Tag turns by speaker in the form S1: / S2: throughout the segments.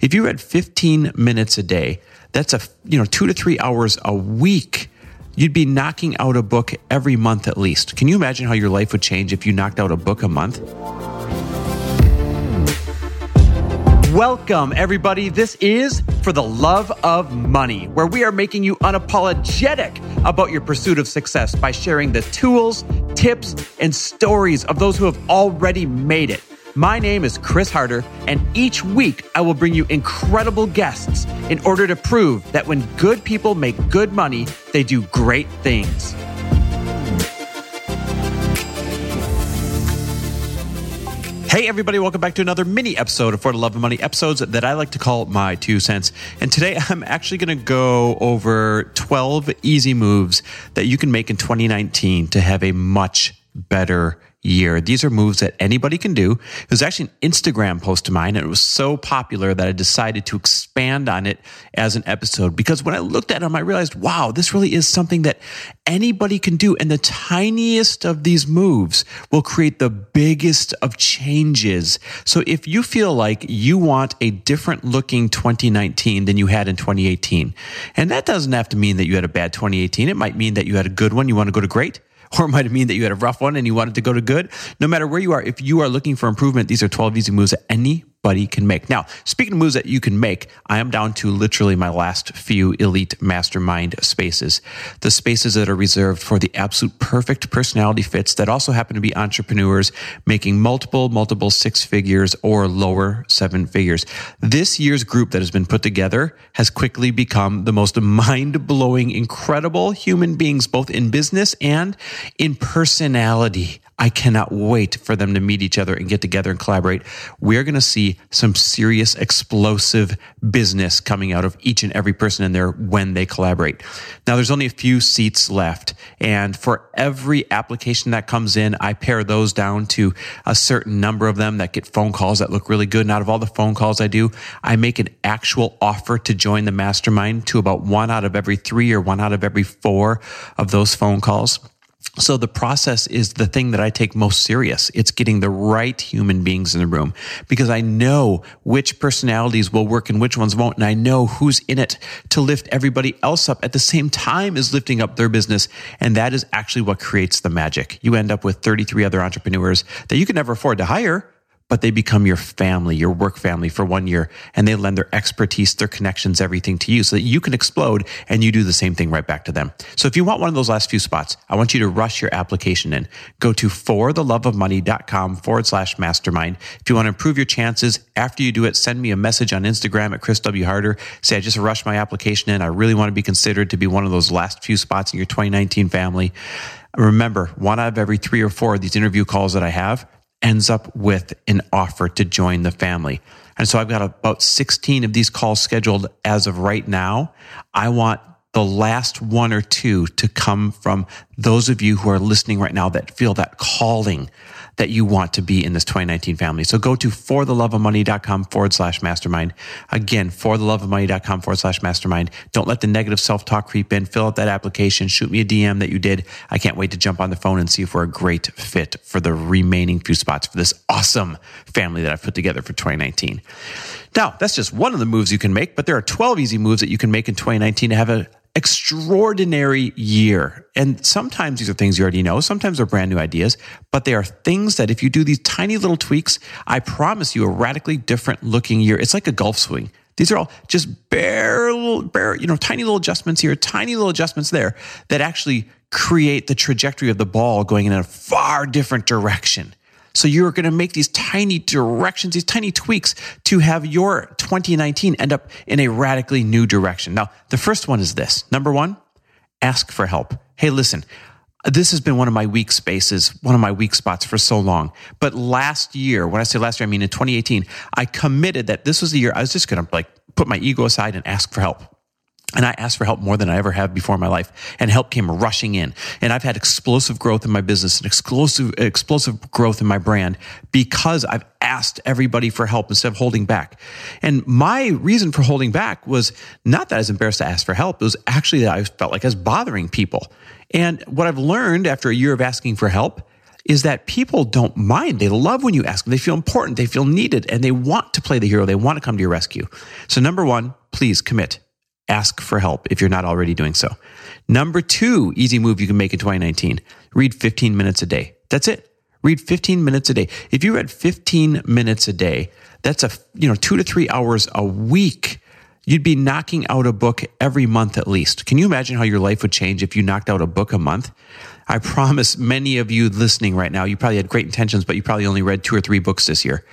S1: If you read 15 minutes a day, that's a, you know, two to three hours a week. You'd be knocking out a book every month at least. Can you imagine how your life would change if you knocked out a book a month? Welcome, everybody. This is For the Love of Money, where we are making you unapologetic about your pursuit of success by sharing the tools, tips, and stories of those who have already made it. My name is Chris Harder, and each week I will bring you incredible guests in order to prove that when good people make good money, they do great things. Hey, everybody, welcome back to another mini episode of For the Love of Money episodes that I like to call my two cents. And today I'm actually going to go over 12 easy moves that you can make in 2019 to have a much better year. These are moves that anybody can do. It was actually an Instagram post of mine, and it was so popular that I decided to expand on it as an episode because when I looked at them, I realized, wow, this really is something that anybody can do. And the tiniest of these moves will create the biggest of changes. So if you feel like you want a different looking 2019 than you had in 2018, and that doesn't have to mean that you had a bad 2018, it might mean that you had a good one. You want to go to great or it might mean that you had a rough one and you wanted to go to good. No matter where you are, if you are looking for improvement, these are 12 easy moves that any can make. Now, speaking of moves that you can make, I am down to literally my last few elite mastermind spaces. The spaces that are reserved for the absolute perfect personality fits that also happen to be entrepreneurs making multiple, multiple six figures or lower seven figures. This year's group that has been put together has quickly become the most mind blowing, incredible human beings, both in business and in personality. I cannot wait for them to meet each other and get together and collaborate. We're going to see some serious explosive business coming out of each and every person in there when they collaborate. Now, there's only a few seats left. And for every application that comes in, I pare those down to a certain number of them that get phone calls that look really good. And out of all the phone calls I do, I make an actual offer to join the mastermind to about one out of every three or one out of every four of those phone calls. So the process is the thing that I take most serious. It's getting the right human beings in the room because I know which personalities will work and which ones won't. And I know who's in it to lift everybody else up at the same time as lifting up their business. And that is actually what creates the magic. You end up with 33 other entrepreneurs that you can never afford to hire but they become your family, your work family for one year, and they lend their expertise, their connections, everything to you so that you can explode and you do the same thing right back to them. So if you want one of those last few spots, I want you to rush your application in. Go to fortheloveofmoney.com forward slash mastermind. If you want to improve your chances after you do it, send me a message on Instagram at Chris W. Harder. Say, I just rushed my application in. I really want to be considered to be one of those last few spots in your 2019 family. Remember, one out of every three or four of these interview calls that I have, ends up with an offer to join the family. And so I've got about 16 of these calls scheduled as of right now. I want the last one or two to come from those of you who are listening right now that feel that calling that you want to be in this 2019 family. So go to fortheloveofmoney.com forward slash mastermind. Again, fortheloveofmoney.com forward slash mastermind. Don't let the negative self talk creep in. Fill out that application. Shoot me a DM that you did. I can't wait to jump on the phone and see if we're a great fit for the remaining few spots for this awesome family that I've put together for 2019. Now, that's just one of the moves you can make, but there are 12 easy moves that you can make in 2019 to have a extraordinary year. And sometimes these are things you already know. Sometimes they're brand new ideas, but they are things that if you do these tiny little tweaks, I promise you a radically different looking year. It's like a golf swing. These are all just bare, bare, you know, tiny little adjustments here, tiny little adjustments there that actually create the trajectory of the ball going in a far different direction. So you're going to make these tiny directions, these tiny tweaks to have your 2019 end up in a radically new direction. Now, the first one is this. Number one, ask for help. Hey, listen, this has been one of my weak spaces, one of my weak spots for so long. But last year, when I say last year, I mean in 2018, I committed that this was the year I was just going to like put my ego aside and ask for help. And I asked for help more than I ever have before in my life. And help came rushing in. And I've had explosive growth in my business and explosive, explosive growth in my brand because I've asked everybody for help instead of holding back. And my reason for holding back was not that I was embarrassed to ask for help. It was actually that I felt like I was bothering people. And what I've learned after a year of asking for help is that people don't mind. They love when you ask them. They feel important. They feel needed and they want to play the hero. They want to come to your rescue. So number one, please commit. Ask for help if you're not already doing so. Number two, easy move you can make in 2019. Read 15 minutes a day. That's it. Read 15 minutes a day. If you read 15 minutes a day, that's a, you know, two to three hours a week. You'd be knocking out a book every month at least. Can you imagine how your life would change if you knocked out a book a month? I promise many of you listening right now, you probably had great intentions, but you probably only read two or three books this year.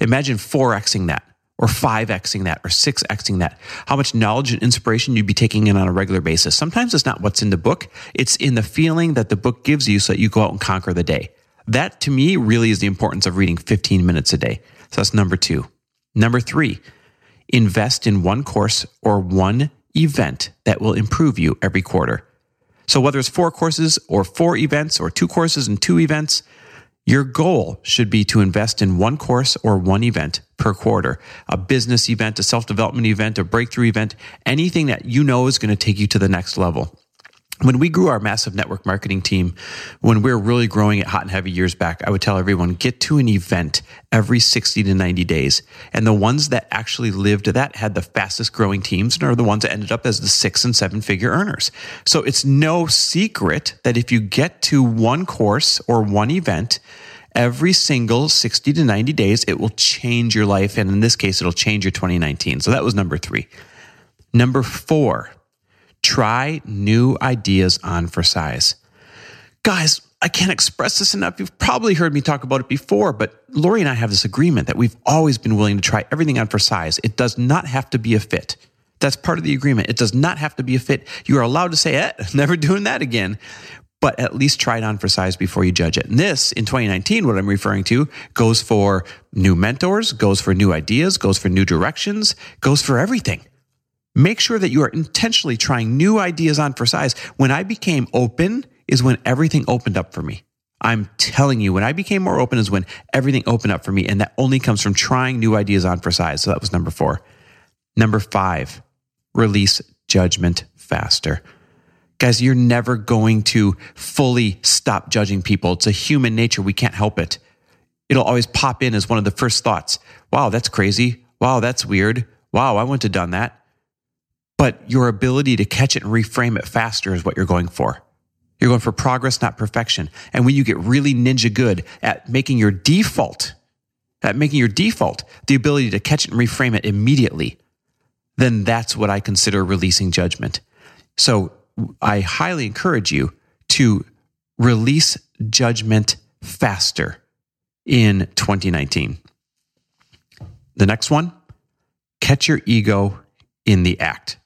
S1: Imagine 4xing that or 5xing that or 6xing that. How much knowledge and inspiration you'd be taking in on a regular basis. Sometimes it's not what's in the book, it's in the feeling that the book gives you so that you go out and conquer the day. That to me really is the importance of reading 15 minutes a day. So that's number two. Number three, invest in one course or one event that will improve you every quarter. So whether it's four courses or four events or two courses and two events, your goal should be to invest in one course or one event per quarter, a business event, a self development event, a breakthrough event, anything that you know is going to take you to the next level when we grew our massive network marketing team, when we were really growing it hot and heavy years back, I would tell everyone get to an event every 60 to 90 days. And the ones that actually lived that had the fastest growing teams and are the ones that ended up as the six and seven figure earners. So it's no secret that if you get to one course or one event, every single 60 to 90 days, it will change your life. And in this case, it'll change your 2019. So that was number three. Number four, Try new ideas on for size. Guys, I can't express this enough. You've probably heard me talk about it before, but Lori and I have this agreement that we've always been willing to try everything on for size. It does not have to be a fit. That's part of the agreement. It does not have to be a fit. You are allowed to say, eh, never doing that again. But at least try it on for size before you judge it. And this in 2019, what I'm referring to goes for new mentors, goes for new ideas, goes for new directions, goes for everything. Make sure that you are intentionally trying new ideas on for size. When I became open is when everything opened up for me. I'm telling you, when I became more open is when everything opened up for me. And that only comes from trying new ideas on for size. So that was number four. Number five, release judgment faster. Guys, you're never going to fully stop judging people. It's a human nature. We can't help it. It'll always pop in as one of the first thoughts. Wow, that's crazy. Wow, that's weird. Wow, I wouldn't have done that but your ability to catch it and reframe it faster is what you're going for. You're going for progress, not perfection. And when you get really ninja good at making your default, at making your default the ability to catch it and reframe it immediately, then that's what I consider releasing judgment. So I highly encourage you to release judgment faster in 2019. The next one, catch your ego in the act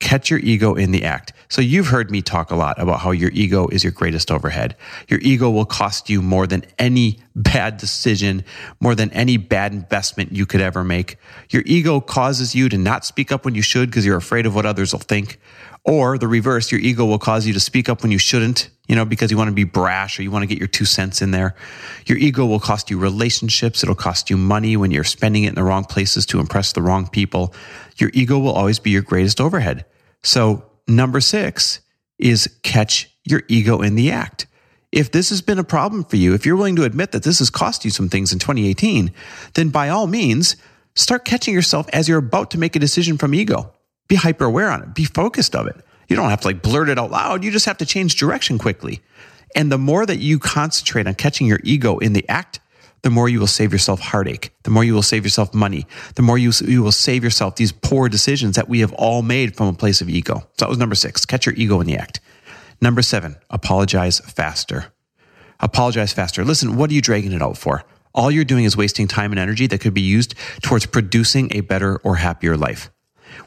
S1: catch your ego in the act. So you've heard me talk a lot about how your ego is your greatest overhead. Your ego will cost you more than any bad decision, more than any bad investment you could ever make. Your ego causes you to not speak up when you should because you're afraid of what others will think. Or the reverse, your ego will cause you to speak up when you shouldn't, you know, because you want to be brash or you want to get your two cents in there. Your ego will cost you relationships. It'll cost you money when you're spending it in the wrong places to impress the wrong people. Your ego will always be your greatest overhead. So, number six is catch your ego in the act. If this has been a problem for you, if you're willing to admit that this has cost you some things in 2018, then by all means, start catching yourself as you're about to make a decision from ego. Be hyper aware on it, be focused of it. You don't have to like blurt it out loud. You just have to change direction quickly. And the more that you concentrate on catching your ego in the act, the more you will save yourself heartache, the more you will save yourself money, the more you, you will save yourself these poor decisions that we have all made from a place of ego. So that was number six, catch your ego in the act. Number seven, apologize faster. Apologize faster. Listen, what are you dragging it out for? All you're doing is wasting time and energy that could be used towards producing a better or happier life.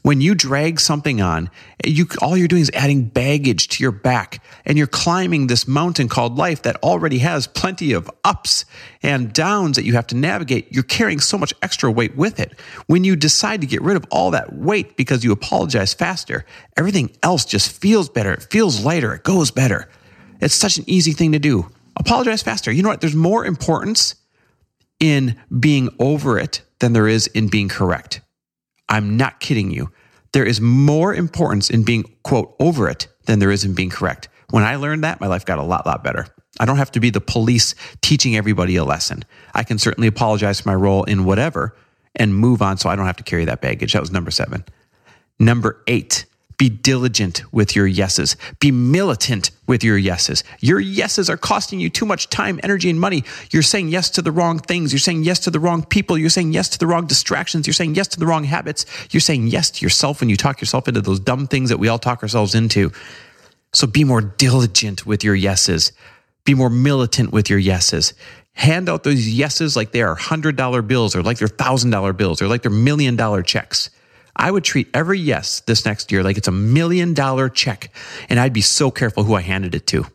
S1: When you drag something on, you, all you're doing is adding baggage to your back and you're climbing this mountain called life that already has plenty of ups and downs that you have to navigate. You're carrying so much extra weight with it. When you decide to get rid of all that weight because you apologize faster, everything else just feels better. It feels lighter. It goes better. It's such an easy thing to do. Apologize faster. You know what? There's more importance in being over it than there is in being correct. I'm not kidding you. There is more importance in being, quote, over it than there is in being correct. When I learned that, my life got a lot, lot better. I don't have to be the police teaching everybody a lesson. I can certainly apologize for my role in whatever and move on so I don't have to carry that baggage. That was number seven. Number eight, be diligent with your yeses. Be militant with your yeses. Your yeses are costing you too much time, energy, and money. You're saying yes to the wrong things. You're saying yes to the wrong people. You're saying yes to the wrong distractions. You're saying yes to the wrong habits. You're saying yes to yourself when you talk yourself into those dumb things that we all talk ourselves into. So be more diligent with your yeses. Be more militant with your yeses. Hand out those yeses like they are $100 bills or like they're $1,000 bills or like they're million dollar checks. I would treat every yes this next year like it's a million dollar check, and I'd be so careful who I handed it to.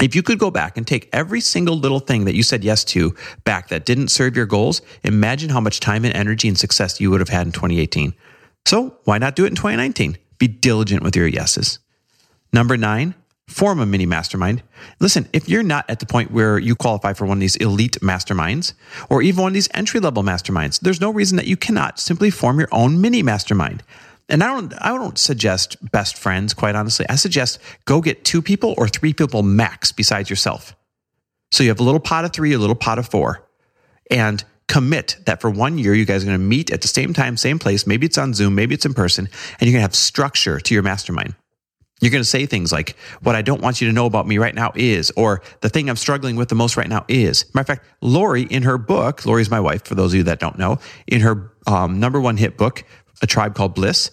S1: If you could go back and take every single little thing that you said yes to back that didn't serve your goals, imagine how much time and energy and success you would have had in 2018. So why not do it in 2019? Be diligent with your yeses. Number nine, form a mini mastermind. Listen, if you're not at the point where you qualify for one of these elite masterminds or even one of these entry level masterminds, there's no reason that you cannot simply form your own mini mastermind. And I don't, I don't suggest best friends, quite honestly. I suggest go get two people or three people max besides yourself. So you have a little pot of three, a little pot of four, and commit that for one year, you guys are going to meet at the same time, same place. Maybe it's on Zoom, maybe it's in person, and you're going to have structure to your mastermind. You're going to say things like, what I don't want you to know about me right now is, or the thing I'm struggling with the most right now is. Matter of fact, Lori in her book, Lori's my wife, for those of you that don't know, in her um, number one hit book, A Tribe Called Bliss,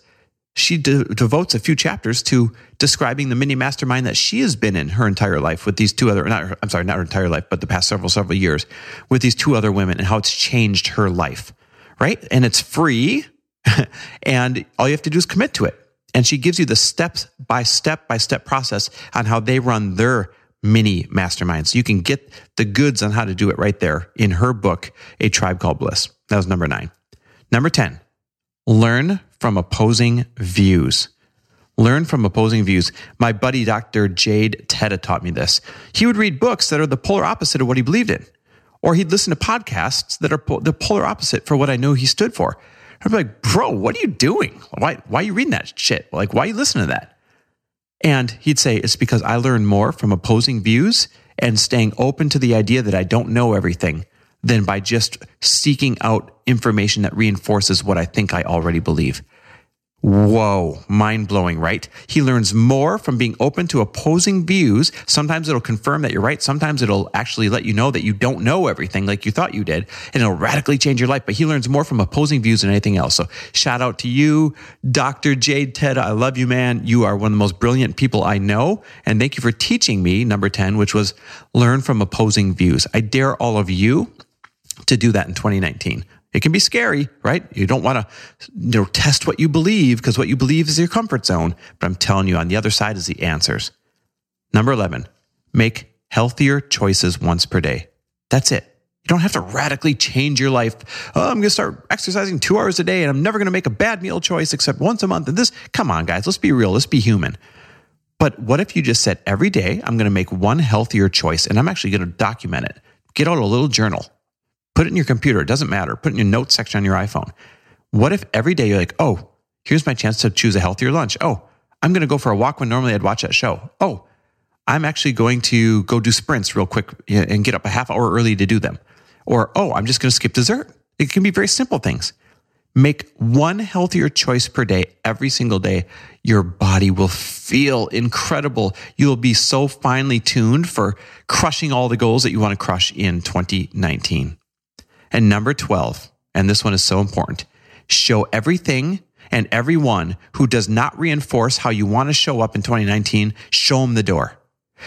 S1: she de- devotes a few chapters to describing the mini mastermind that she has been in her entire life with these two other, not, I'm sorry, not her entire life, but the past several, several years with these two other women and how it's changed her life, right? And it's free. and all you have to do is commit to it. And she gives you the step by step by step process on how they run their mini masterminds. So you can get the goods on how to do it right there in her book, A Tribe Called Bliss. That was number nine. Number 10, learn from opposing views. Learn from opposing views. My buddy, Dr. Jade Teta, taught me this. He would read books that are the polar opposite of what he believed in, or he'd listen to podcasts that are the polar opposite for what I know he stood for. I'd be like, bro, what are you doing? Why, why are you reading that shit? Like, why are you listening to that? And he'd say, it's because I learn more from opposing views and staying open to the idea that I don't know everything than by just seeking out information that reinforces what I think I already believe. Whoa, mind blowing, right? He learns more from being open to opposing views. Sometimes it'll confirm that you're right. Sometimes it'll actually let you know that you don't know everything like you thought you did, and it'll radically change your life. But he learns more from opposing views than anything else. So shout out to you, Dr. Jade Teta. I love you, man. You are one of the most brilliant people I know. And thank you for teaching me, number 10, which was learn from opposing views. I dare all of you to do that in 2019. It can be scary, right? You don't want to you know, test what you believe because what you believe is your comfort zone. But I'm telling you, on the other side is the answers. Number 11, make healthier choices once per day. That's it. You don't have to radically change your life. Oh, I'm going to start exercising two hours a day and I'm never going to make a bad meal choice except once a month. And this, come on, guys, let's be real. Let's be human. But what if you just said every day, I'm going to make one healthier choice and I'm actually going to document it? Get out a little journal Put it in your computer. It doesn't matter. Put it in your notes section on your iPhone. What if every day you're like, oh, here's my chance to choose a healthier lunch. Oh, I'm going to go for a walk when normally I'd watch that show. Oh, I'm actually going to go do sprints real quick and get up a half hour early to do them. Or, oh, I'm just going to skip dessert. It can be very simple things. Make one healthier choice per day every single day. Your body will feel incredible. You'll be so finely tuned for crushing all the goals that you want to crush in 2019. And number 12, and this one is so important show everything and everyone who does not reinforce how you want to show up in 2019, show them the door.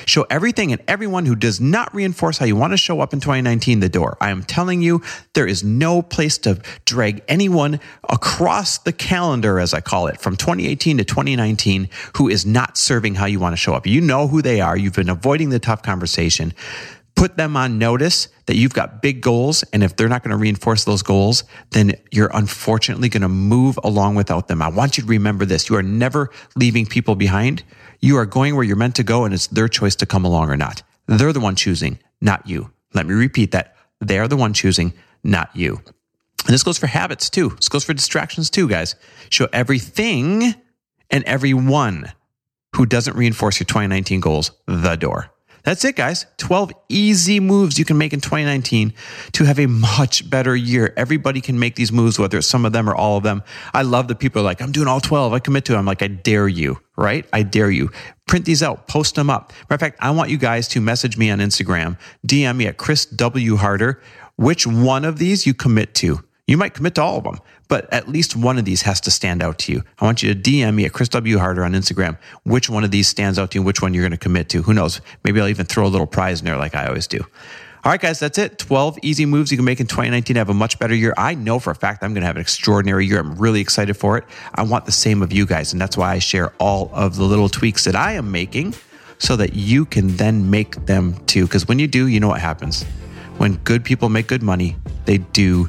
S1: Show everything and everyone who does not reinforce how you want to show up in 2019 the door. I am telling you, there is no place to drag anyone across the calendar, as I call it, from 2018 to 2019 who is not serving how you want to show up. You know who they are. You've been avoiding the tough conversation put them on notice that you've got big goals. And if they're not going to reinforce those goals, then you're unfortunately going to move along without them. I want you to remember this. You are never leaving people behind. You are going where you're meant to go and it's their choice to come along or not. They're the one choosing, not you. Let me repeat that. They are the one choosing, not you. And this goes for habits too. This goes for distractions too, guys. Show everything and everyone who doesn't reinforce your 2019 goals the door. That's it, guys. 12 easy moves you can make in 2019 to have a much better year. Everybody can make these moves, whether it's some of them or all of them. I love that people are like, I'm doing all 12. I commit to it. I'm like, I dare you, right? I dare you. Print these out, post them up. Matter of fact, I want you guys to message me on Instagram, DM me at Chris W. Harder, which one of these you commit to. You might commit to all of them, but at least one of these has to stand out to you. I want you to DM me at Chris W. Harder on Instagram, which one of these stands out to you, which one you're going to commit to. Who knows? Maybe I'll even throw a little prize in there like I always do. All right, guys, that's it. 12 easy moves you can make in 2019 to have a much better year. I know for a fact I'm going to have an extraordinary year. I'm really excited for it. I want the same of you guys. And that's why I share all of the little tweaks that I am making so that you can then make them too. Because when you do, you know what happens. When good people make good money, they do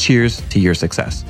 S1: cheers to your success.